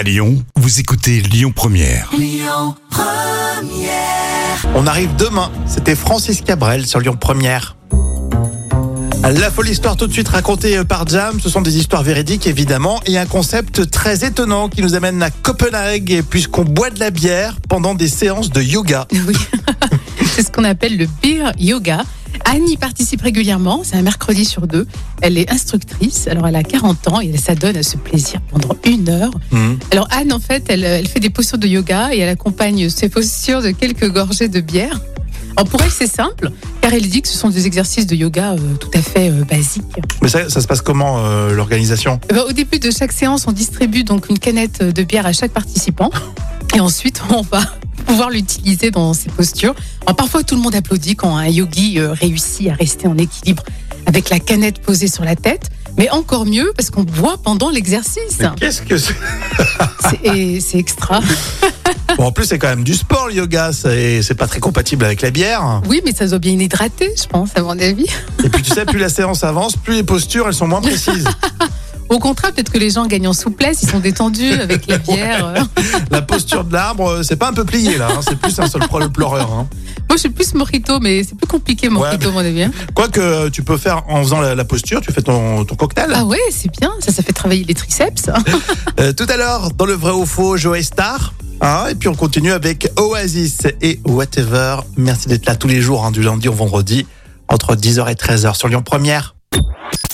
À Lyon, vous écoutez Lyon Première. On arrive demain. C'était Francis Cabrel sur Lyon Première. La folle histoire tout de suite racontée par Jam, ce sont des histoires véridiques évidemment et un concept très étonnant qui nous amène à Copenhague puisqu'on boit de la bière pendant des séances de yoga. Oui, c'est ce qu'on appelle le beer yoga. Anne y participe régulièrement, c'est un mercredi sur deux. Elle est instructrice, alors elle a 40 ans et elle s'adonne à ce plaisir pendant une heure. Mhm. Alors Anne, en fait, elle, elle fait des postures de yoga et elle accompagne ces postures de quelques gorgées de bière. Alors pour elle, c'est simple, car elle dit que ce sont des exercices de yoga euh, tout à fait euh, basiques. Mais ça, ça se passe comment euh, l'organisation? Eh ben, au début de chaque séance, on distribue donc une canette de bière à chaque participant. Et ensuite, on va pouvoir l'utiliser dans ses postures. Alors, parfois, tout le monde applaudit quand un yogi euh, réussit à rester en équilibre avec la canette posée sur la tête. Mais encore mieux parce qu'on boit pendant l'exercice. Qu'est-ce que c'est C'est- extra. Bon, En plus, c'est quand même du sport le yoga, c'est c'est pas très compatible avec la bière. Oui, mais ça doit bien hydrater, je pense, à mon avis. Et puis tu sais, plus la séance avance, plus les postures elles sont moins précises. Au contraire, peut-être que les gens gagnent en souplesse, ils sont détendus avec la bière. La posture de l'arbre, euh, c'est pas un peu plié là, hein, c'est plus un seul le pleureur. hein. Moi, je suis plus mojito, mais c'est plus compliqué, mojito, à mon avis. hein. Quoique tu peux faire en faisant la, la posture, tu fais ton, ton cocktail. Ah ouais, c'est bien. Ça, ça fait travailler les triceps. Euh, tout à l'heure, dans le vrai ou faux, Joey Star. Hein, et puis on continue avec Oasis et Whatever. Merci d'être là tous les jours, hein, du lundi au vendredi, entre 10h et 13h sur Lyon Première.